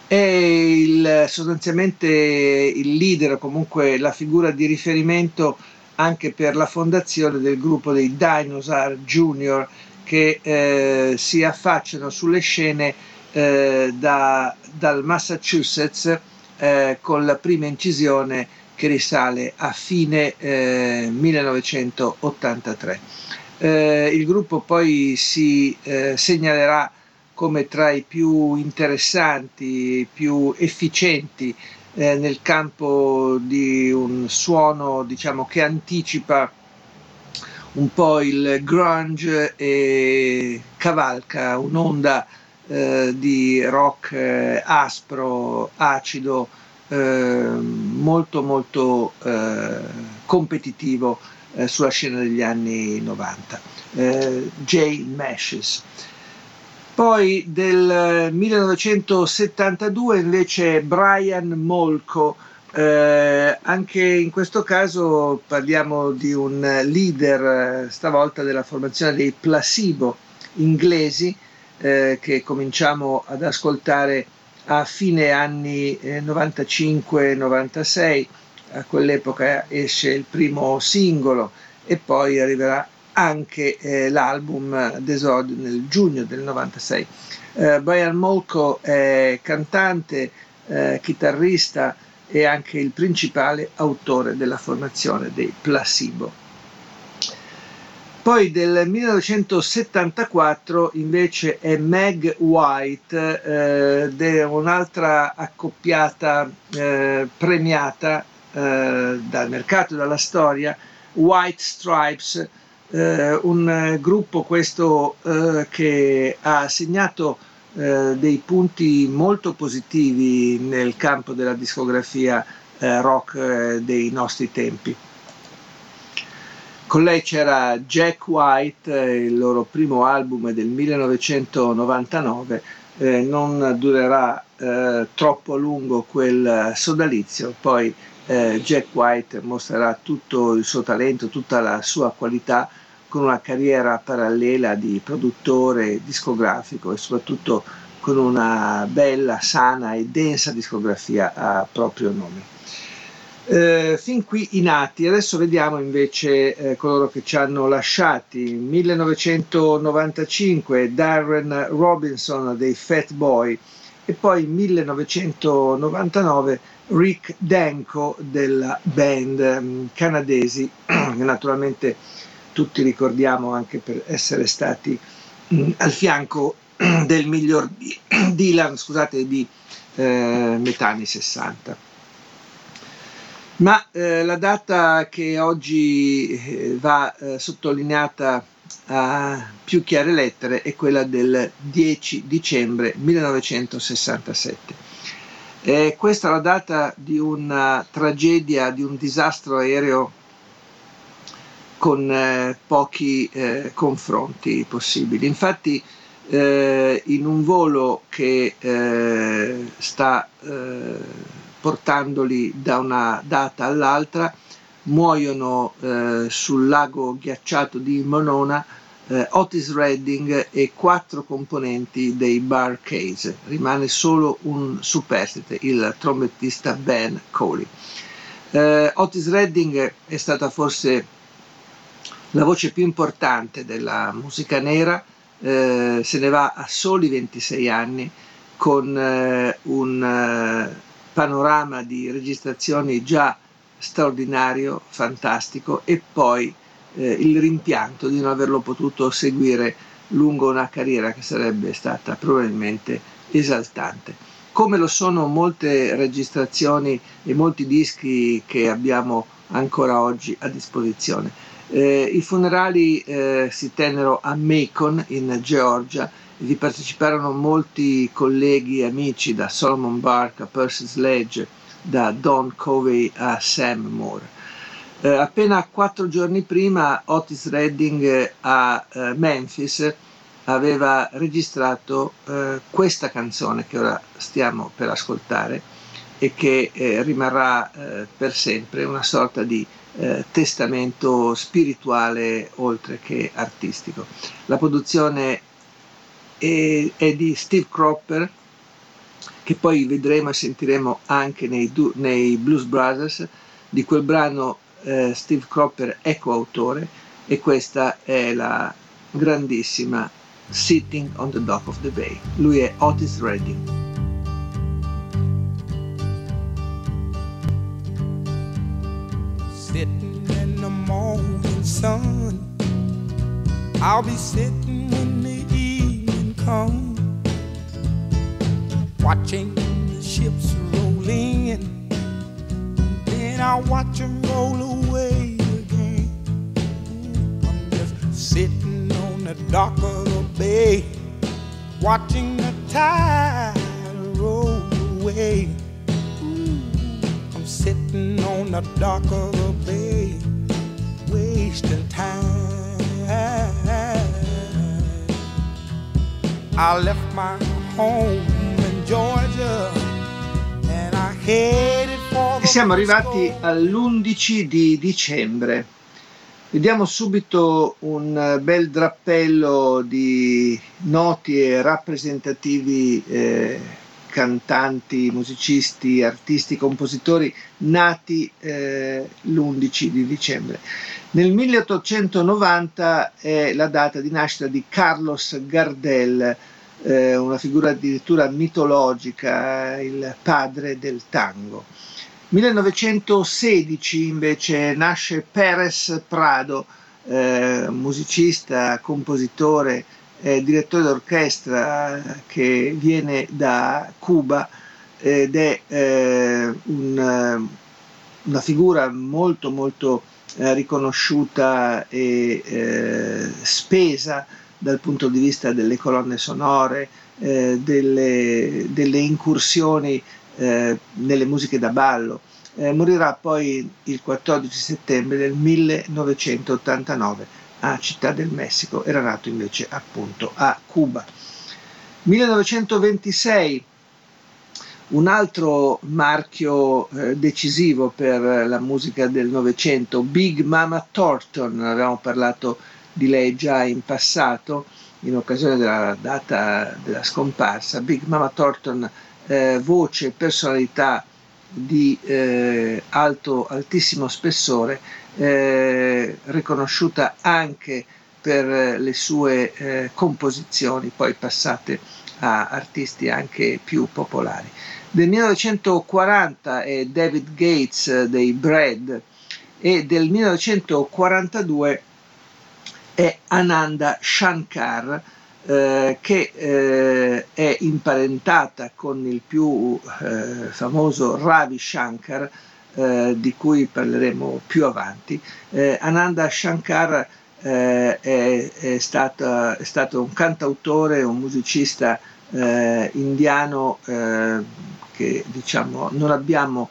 È il, sostanzialmente il leader, comunque la figura di riferimento anche per la fondazione del gruppo dei Dinosaur Junior che eh, si affacciano sulle scene eh, da, dal Massachusetts eh, con la prima incisione che risale a fine eh, 1983. Eh, il gruppo poi si eh, segnalerà come tra i più interessanti, più efficienti eh, nel campo di un suono diciamo, che anticipa un po' il grunge e cavalca un'onda eh, di rock eh, aspro, acido, eh, molto molto eh, competitivo eh, sulla scena degli anni 90. Eh, Jay Meshes. Poi del 1972 invece Brian Molko, eh, anche in questo caso parliamo di un leader eh, stavolta della formazione dei placebo inglesi eh, che cominciamo ad ascoltare a fine anni 95-96, eh, a quell'epoca esce il primo singolo e poi arriverà anche eh, l'album d'esordio nel giugno del 96. Eh, Brian Molko è cantante, eh, chitarrista e anche il principale autore della formazione dei Placebo. Poi del 1974 invece è Meg White, eh, un'altra accoppiata eh, premiata eh, dal mercato e dalla storia, White Stripes, eh, un gruppo questo eh, che ha segnato eh, dei punti molto positivi nel campo della discografia eh, rock eh, dei nostri tempi. Con lei c'era Jack White, il loro primo album del 1999, eh, non durerà troppo a lungo quel sodalizio, poi eh, Jack White mostrerà tutto il suo talento, tutta la sua qualità con una carriera parallela di produttore discografico e soprattutto con una bella, sana e densa discografia a proprio nome. Eh, fin qui i nati, adesso vediamo invece eh, coloro che ci hanno lasciati. 1995 Darren Robinson dei Fat Boy e poi 1999 Rick Denko della band um, canadesi, naturalmente tutti ricordiamo anche per essere stati um, al fianco del miglior Dylan, scusate, di eh, metà anni 60. Ma eh, la data che oggi eh, va eh, sottolineata a più chiare lettere è quella del 10 dicembre 1967. Eh, questa è la data di una tragedia, di un disastro aereo con eh, pochi eh, confronti possibili. Infatti eh, in un volo che eh, sta eh, portandoli da una data all'altra muoiono sul lago ghiacciato di Monona eh, Otis Redding e quattro componenti dei Bar Case. Rimane solo un superstite, il trombettista Ben Coley. Eh, Otis Redding è stata forse la voce più importante della musica nera, eh, se ne va a soli 26 anni con eh, un eh, panorama di registrazioni già straordinario, fantastico e poi eh, il rimpianto di non averlo potuto seguire lungo una carriera che sarebbe stata probabilmente esaltante. Come lo sono molte registrazioni e molti dischi che abbiamo ancora oggi a disposizione. Eh, I funerali eh, si tennero a Macon in Georgia vi parteciparono molti colleghi e amici da Solomon Bark a Percy Sledge, da Don Covey a Sam Moore. Eh, appena quattro giorni prima Otis Redding eh, a eh, Memphis aveva registrato eh, questa canzone che ora stiamo per ascoltare e che eh, rimarrà eh, per sempre una sorta di testamento spirituale oltre che artistico. La produzione è, è di Steve Cropper che poi vedremo e sentiremo anche nei, nei Blues Brothers di quel brano eh, Steve Cropper è coautore e questa è la grandissima Sitting on the Dock of the Bay. Lui è Otis Redding. Sitting in the morning sun I'll be sitting when the evening comes, watching the ships roll in. Then I'll watch them roll away again. I'm just sitting on the dock of the bay, watching the tide roll away. I'm sitting on the dock of the bay, wasting time. I left my home E siamo arrivati all'11 di dicembre. Vediamo subito un bel drappello di noti e rappresentativi eh, cantanti, musicisti, artisti, compositori nati eh, l'11 di dicembre. Nel 1890 è la data di nascita di Carlos Gardel, eh, una figura addirittura mitologica, il padre del tango. 1916 invece nasce Pérez Prado, eh, musicista, compositore, eh, direttore d'orchestra che viene da Cuba ed è eh, un, una figura molto molto eh, riconosciuta e eh, spesa dal punto di vista delle colonne sonore, eh, delle, delle, incursioni eh, nelle musiche da ballo. Eh, morirà poi il 14 settembre del 1989 a Città del Messico, era nato invece appunto a Cuba. 1926 un altro marchio eh, decisivo per la musica del Novecento, Big Mama Thornton, avevamo parlato di lei già in passato, in occasione della data della scomparsa. Big Mama Thornton, eh, voce, personalità di eh, alto, altissimo spessore, eh, riconosciuta anche per le sue eh, composizioni, poi passate a artisti anche più popolari. Del 1940 è David Gates dei Bread e del 1942 è Ananda Shankar eh, che eh, è imparentata con il più eh, famoso Ravi Shankar eh, di cui parleremo più avanti. Eh, Ananda Shankar eh, è, è, stata, è, stato un cantautore, un musicista indiano che diciamo non abbiamo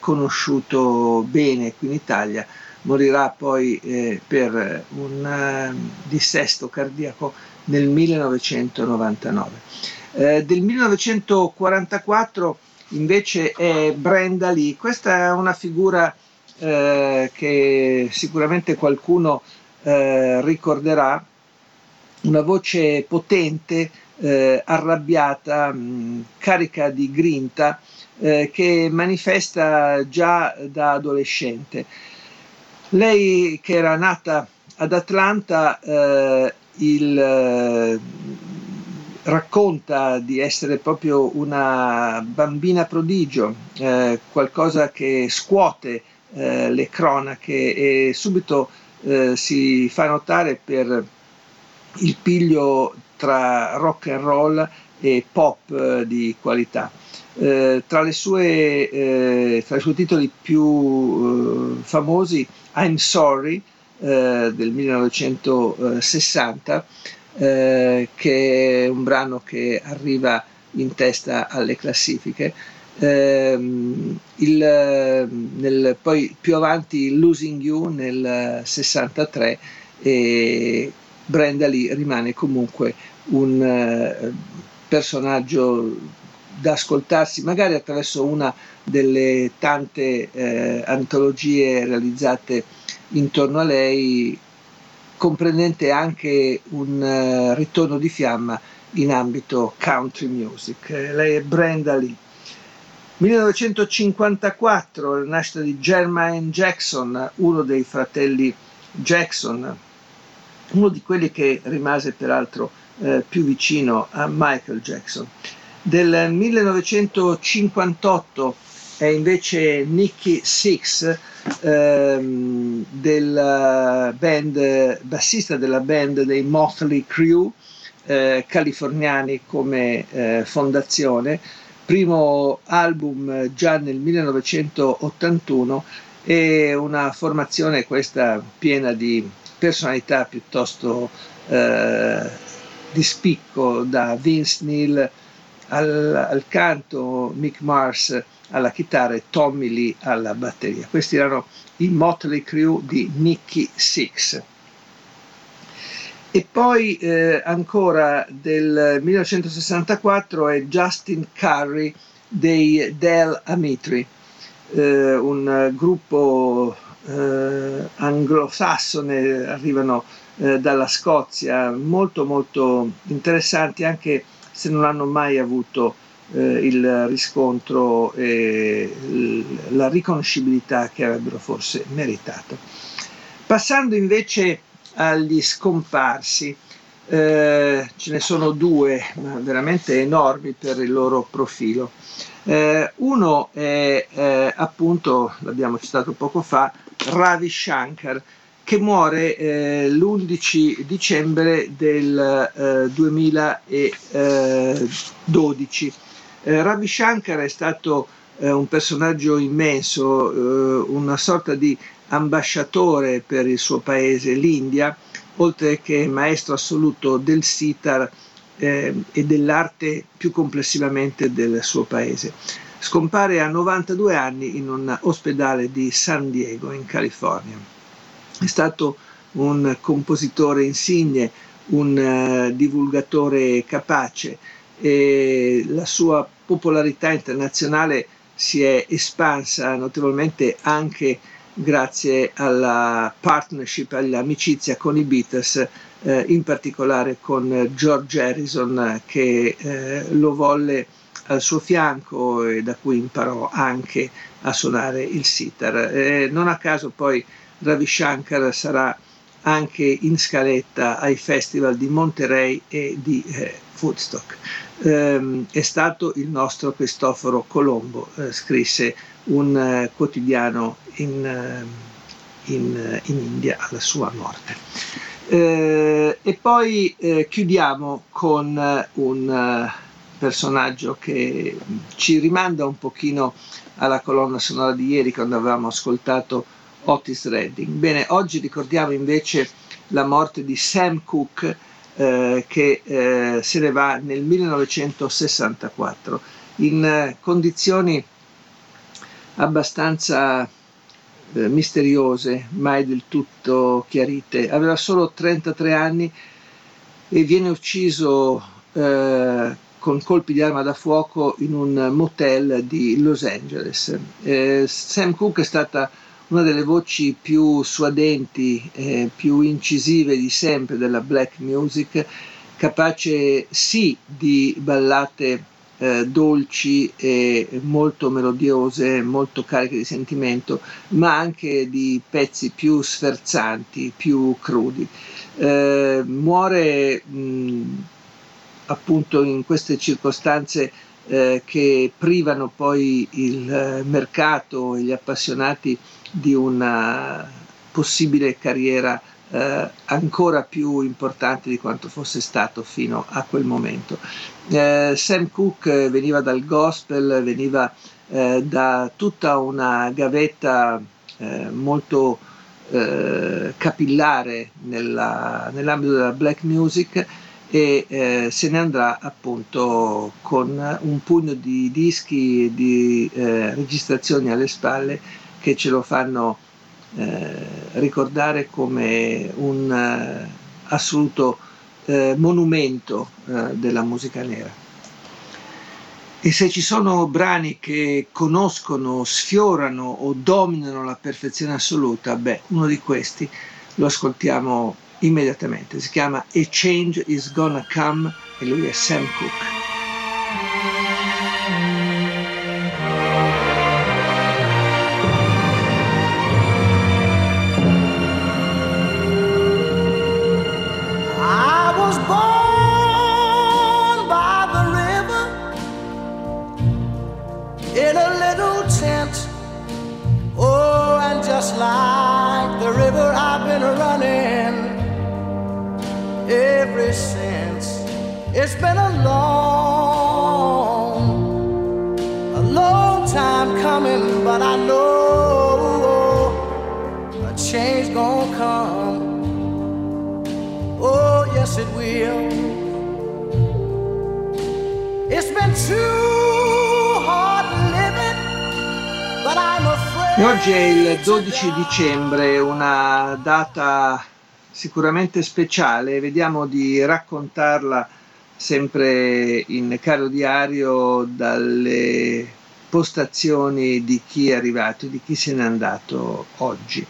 conosciuto bene qui in Italia, morirà poi eh, per un uh, dissesto cardiaco nel 1999. Eh, del 1944 invece è Brenda Lee, questa è una figura eh, che sicuramente qualcuno eh, ricorderà, una voce potente, eh, arrabbiata, mh, carica di grinta, eh, che manifesta già da adolescente. Lei che era nata ad Atlanta, eh, il, eh, racconta di essere proprio una bambina prodigio, eh, qualcosa che scuote eh, le cronache e subito si fa notare per il piglio tra rock and roll e pop eh, di qualità. Eh, tra, sue, eh, tra, i suoi titoli più eh, famosi I'm Sorry eh, del 1960 eh, che è un brano che arriva in testa alle classifiche. Ehm, il, nel, poi più avanti Losing You nel 63 e Brenda Lee rimane comunque un eh, personaggio da ascoltarsi magari attraverso una delle tante eh, antologie realizzate intorno a lei, comprendente anche un uh, ritorno di fiamma in ambito country music. Lei è Brenda Lee. 1954, la nascita di Jermaine Jackson, uno dei fratelli Jackson, uno di quelli che rimase peraltro eh, più vicino a Michael Jackson. Del 1958 è invece Nicky Six, ehm, del band, bassista della band dei Motley Crew, eh, californiani come eh, fondazione, primo album già nel 1981 e una formazione questa piena di personalità piuttosto eh, di spicco da Vince Neil al, al, canto, Mick Mars alla chitarra e Tommy Lee alla batteria. Questi erano i Motley Crew di Nicky Six. E poi eh, ancora del 1964 è Justin Curry dei Del Amitri, eh, un gruppo eh, anglosassone, arrivano eh, dalla Scozia, molto molto interessanti anche se non hanno mai avuto eh, il riscontro e la riconoscibilità che avrebbero forse meritato. Passando invece agli scomparsi. Eh, ce ne sono due veramente enormi per il loro profilo. Eh, uno è eh, appunto, l'abbiamo citato poco fa, Ravi Shankar, che muore eh, l'11 dicembre del 2012. Eh, eh, Ravi Shankar è stato un personaggio immenso, una sorta di ambasciatore per il suo paese, l'India, oltre che maestro assoluto del sitar eh, e dell'arte più complessivamente del suo paese. Scompare a 92 anni in un ospedale di San Diego, in California. È stato un compositore insigne, un uh, divulgatore capace e la sua popolarità internazionale si è espansa notevolmente anche grazie alla partnership, all'amicizia con i Beatles, eh, in particolare con George Harrison che eh, lo volle al suo fianco e da cui imparò anche a suonare il sitar. Eh, non a caso poi Ravi Shankar sarà anche in scaletta ai festival di Monterey e di eh, Woodstock. Eh, è stato il nostro Cristoforo Colombo, eh, scrisse un eh, quotidiano in, eh, in, in, India alla sua morte. E poi chiudiamo con un personaggio che ci rimanda un pochino alla colonna sonora di ieri quando avevamo ascoltato Otis Redding. Bene, oggi ricordiamo invece la morte di Sam Cooke eh, che eh, se ne va nel 1964 in eh, condizioni abbastanza eh, misteriose, mai del tutto chiarite. Aveva solo 33 anni e viene ucciso eh, con colpi di arma da fuoco in un motel di Los Angeles. Eh, Sam Cooke è stata una delle voci più suadenti, eh, più incisive di sempre della black music, capace sì di ballate eh, dolci e molto melodiose, molto cariche di sentimento, ma anche di pezzi più sferzanti, più crudi. Eh, muore mh, appunto in queste circostanze eh, che privano poi il eh, mercato e gli appassionati di una possibile carriera eh, ancora più importante di quanto fosse stato fino a quel momento. Eh, Sam Cooke veniva dal gospel, veniva eh, da tutta una gavetta eh, molto eh, capillare nella, nell'ambito della black music e eh, se ne andrà appunto con un pugno di dischi e di registrazioni alle spalle che ce lo fanno eh, ricordare come un eh, assoluto eh, monumento eh, della musica nera. E se ci sono brani che conoscono, sfiorano o dominano la perfezione assoluta, beh, uno di questi lo ascoltiamo immediatamente. Si chiama A Change is Gonna Come e lui è Sam Cooke. Ever since. It's been a long, a long time coming, but I know a change gonna come. Oh, yes, it will. It's been too hard living, but I'm afraid. E oggi è il 12 dicembre, una data sicuramente speciale, vediamo di raccontarla sempre in caro diario dalle postazioni di chi è arrivato, di chi se n'è andato oggi.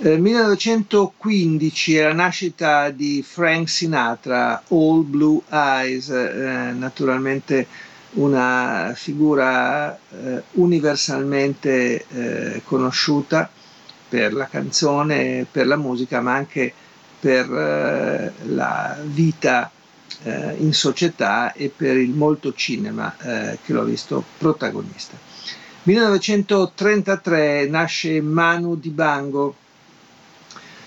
Eh, 1915 è la nascita di Frank Sinatra, All Blue Eyes, eh, naturalmente una figura eh, universalmente eh, conosciuta per la canzone, per la musica, ma anche per eh, la vita eh, in società e per il molto cinema eh, che l'ho visto protagonista. 1933 nasce Manu Dibango,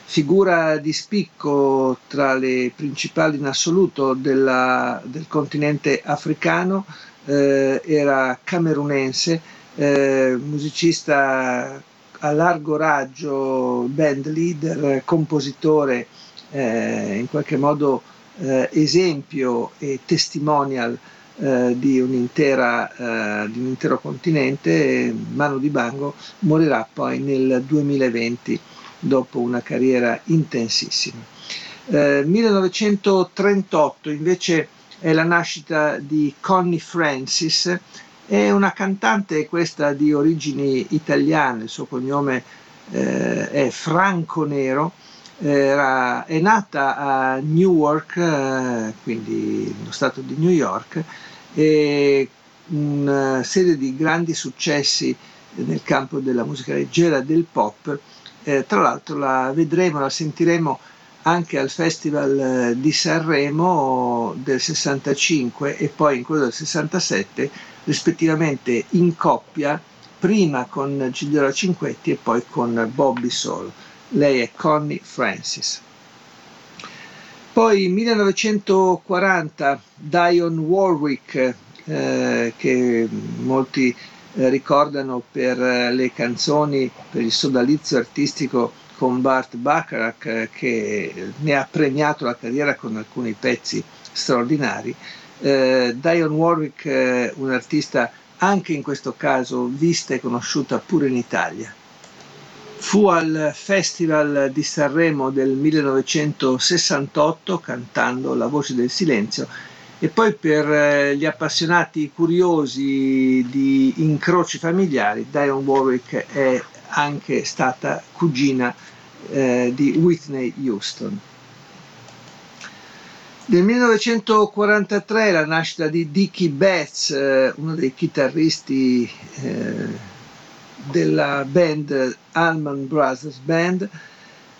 figura di spicco tra le principali in assoluto della, del continente africano, era camerunense, musicista a largo raggio, band leader, compositore, eh, in qualche modo eh, esempio e testimonial eh, di, un'intera, eh, di un intero continente, Manu Dibango morirà poi nel 2020 dopo una carriera intensissima. 1938 eh, invece è la nascita di Connie Francis, è una cantante questa di origini italiane, il suo cognome eh, è Franco Nero, era, è nata a Newark, eh, quindi nello stato di New York, e una serie di grandi successi nel campo della musica leggera, del pop. Eh, tra l'altro la vedremo, la sentiremo anche al Festival eh, di Sanremo del 65 e poi in quello del 67, rispettivamente in coppia, prima con Gigliola Cinquetti e poi con Bobby Soul. Lei è Connie Francis. Poi 1940 Dion Warwick, eh, che molti eh, ricordano per eh, le canzoni, per il sodalizio artistico con Bart Bacharach eh, che ne ha premiato la carriera con alcuni pezzi straordinari. Eh, Dion Warwick, eh, un artista anche in questo caso vista e conosciuta pure in Italia. Fu al Festival di Sanremo del 1968 cantando La voce del silenzio e poi per eh, gli appassionati curiosi di incroci familiari, Dion Warwick è anche stata cugina eh, di Whitney Houston. Nel 1943 la nascita di Dickie Betts, eh, uno dei chitarristi eh, della band Allman Brothers Band,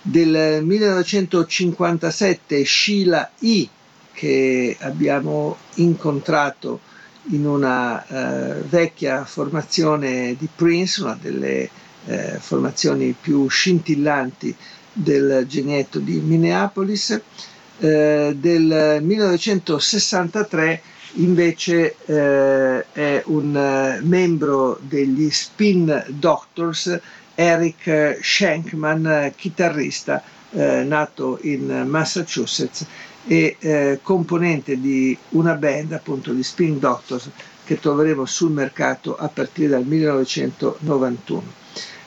del 1957 Sheila E., che abbiamo incontrato in una eh, vecchia formazione di Prince, una delle formazioni più scintillanti del genietto di Minneapolis. Eh, del 1963 invece eh, è un eh, membro degli Spin Doctors, Eric Shankman, chitarrista eh, nato in Massachusetts e eh, componente di una band, appunto di Spin Doctors, che troveremo sul mercato a partire dal 1991.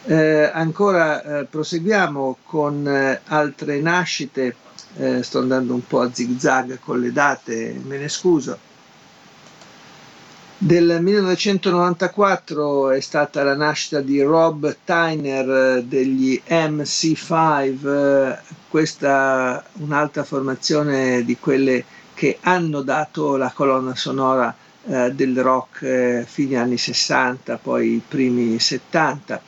Eh, ancora eh, proseguiamo con altre nascite, eh, sto andando un po' a zig zag con le date, me ne scuso. Del 1994 è stata la nascita di Rob Tyner eh, degli MC5, eh, questa un'altra formazione di quelle che hanno dato la colonna sonora del rock fine anni 60, poi i primi 70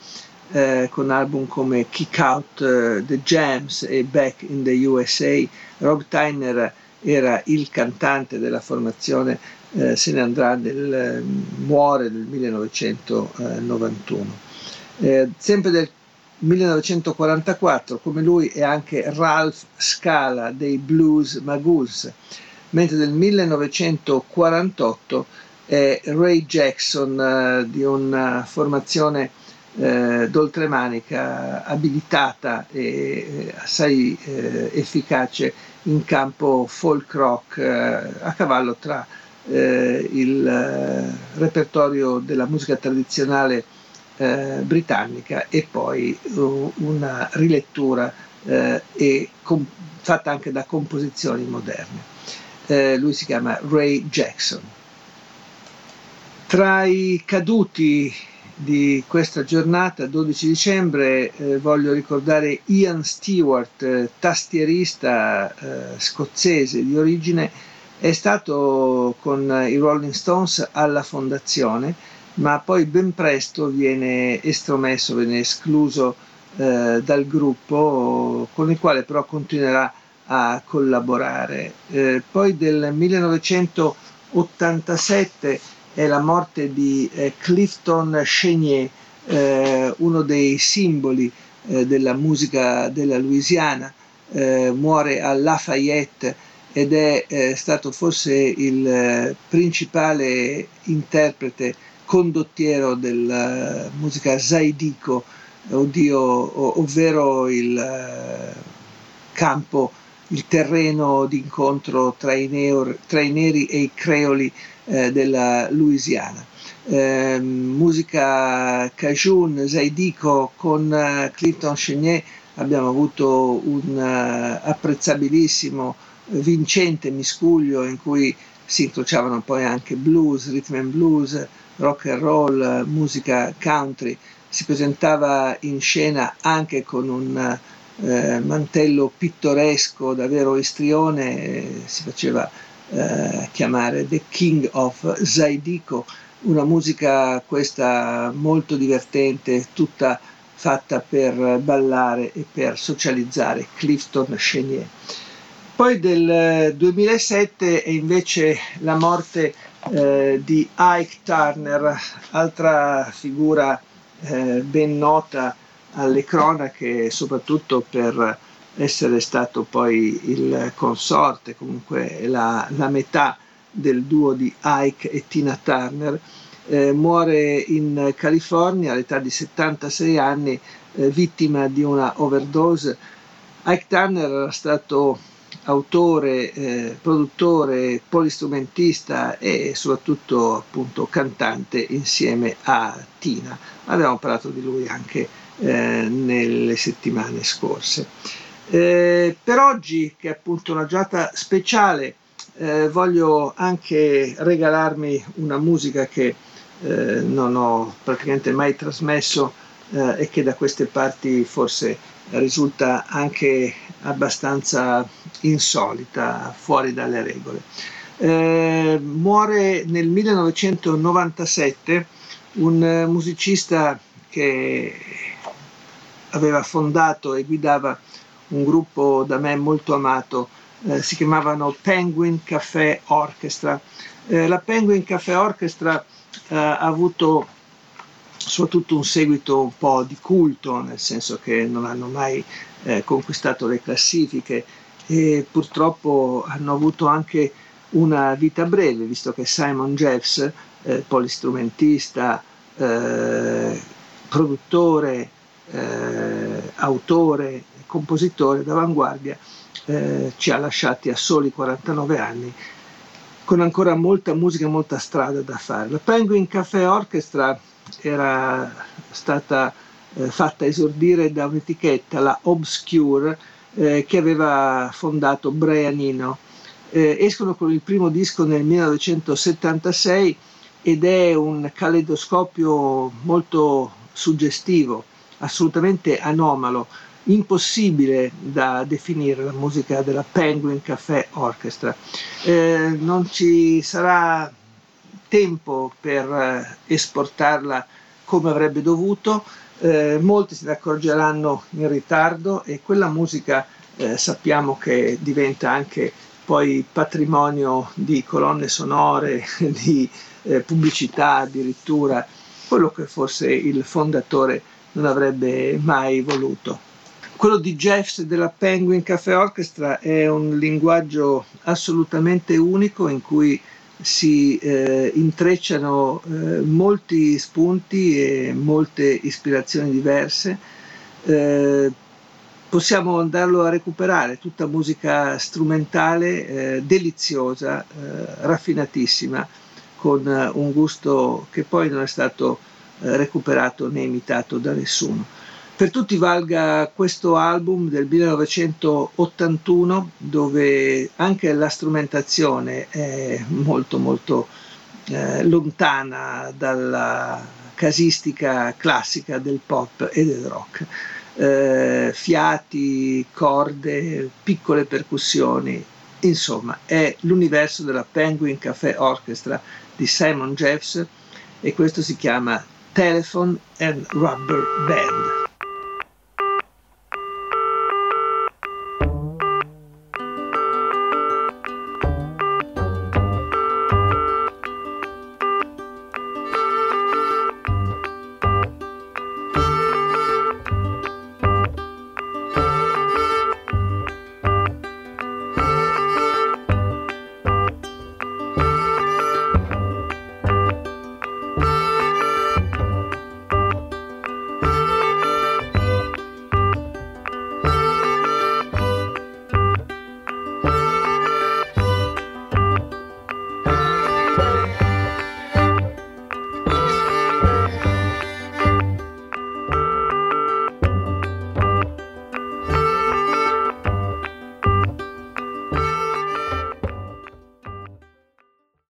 eh, con album come Kick Out uh, the Jams e Back in the USA. Rob Tyner era il cantante della formazione, eh, se ne andrà nel, muore nel 1991. Eh, sempre del 1944, come lui è anche Ralph Scala dei Blues Magoos, mentre nel 1948 è Ray Jackson eh, di una formazione eh, d'oltremanica abilitata e eh, assai eh, efficace in campo folk rock eh, a cavallo tra eh, il repertorio della musica tradizionale britannica e poi una rilettura e com- fatta anche da composizioni moderne. lui si chiama Ray Jackson. Tra i caduti di questa giornata, 12 dicembre, eh, voglio ricordare Ian Stewart, eh, tastierista eh, scozzese di origine, è stato con i Rolling Stones alla fondazione, ma poi ben presto viene estromesso, viene escluso eh, dal gruppo, con il quale però continuerà a collaborare. Eh, poi del 1987 è la morte di eh, Clifton Chenier, eh, uno dei simboli eh, della musica della Louisiana, eh, muore a Lafayette ed è eh, stato forse il eh, principale interprete condottiero della musica Zaidico, oddio, ovvero il campo, il terreno d'incontro tra i, neo, tra i neri e i creoli eh, della Louisiana. Eh, musica Cajun, Zaidico con uh, Clinton Chenier abbiamo avuto un uh, apprezzabilissimo vincente miscuglio in cui si incrociavano poi anche blues, rhythm and blues, rock and roll, musica country, si presentava in scena anche con un eh, mantello pittoresco davvero istrione, si faceva eh, chiamare The King of Zaidico, una musica questa molto divertente, tutta fatta per ballare e per socializzare, Clifton Chenier. Poi del 2007 è invece la morte eh, di Ike Turner, altra figura eh, ben nota alle cronache, soprattutto per essere stato poi il consorte, comunque la, la metà del duo di Ike e Tina Turner, eh, muore in California all'età di 76 anni, eh, vittima di una overdose. Ike Turner era stato autore, eh, produttore, polistrumentista e soprattutto appunto cantante insieme a Tina. Abbiamo parlato di lui anche eh, nelle settimane scorse. Eh, per oggi, che è appunto una giornata speciale, eh, voglio anche regalarmi una musica che eh, non ho praticamente mai trasmesso eh, e che da queste parti forse risulta anche abbastanza insolita, fuori dalle regole. Eh, muore nel 1997 un musicista che aveva fondato e guidava un gruppo da me molto amato, eh, si chiamavano Penguin Café Orchestra. Eh, la Penguin Café Orchestra eh, ha avuto soprattutto un seguito un po' di culto, nel senso che non hanno mai eh, conquistato le classifiche e purtroppo hanno avuto anche una vita breve, visto che Simon Jeffs, eh, polistrumentista, eh, autore, compositore d'avanguardia, eh, ci ha lasciati a soli 49 anni, con ancora molta musica e molta strada da fare. La Penguin Café Orchestra era stata eh, fatta esordire da un'etichetta, la Obscure, eh, che aveva fondato Brian Eno. Eh, escono con il primo disco nel 1976 ed è un caleidoscopio molto suggestivo, assolutamente anomalo, impossibile da definire la musica della Penguin Café Orchestra. Eh, non ci sarà tempo per eh, esportarla come avrebbe dovuto, eh, molti se ne accorgeranno in ritardo e quella musica eh, sappiamo che diventa anche poi patrimonio di colonne sonore, di eh, pubblicità addirittura, quello che forse il fondatore non avrebbe mai voluto. Quello di Jeffs della Penguin Cafe Orchestra è un linguaggio assolutamente unico in cui si eh, intrecciano eh, molti spunti e molte ispirazioni diverse. Eh, possiamo andarlo a recuperare, tutta musica strumentale eh, deliziosa, eh, raffinatissima, con un gusto che poi non è stato eh, recuperato né imitato da nessuno. Per tutti valga questo album del 1981 dove anche la strumentazione è molto molto eh, lontana dalla casistica classica del pop e del rock. Eh, fiati, corde, piccole percussioni, insomma è l'universo della Penguin Café Orchestra di Simon Jeffs e questo si chiama Telephone and Rubber Band.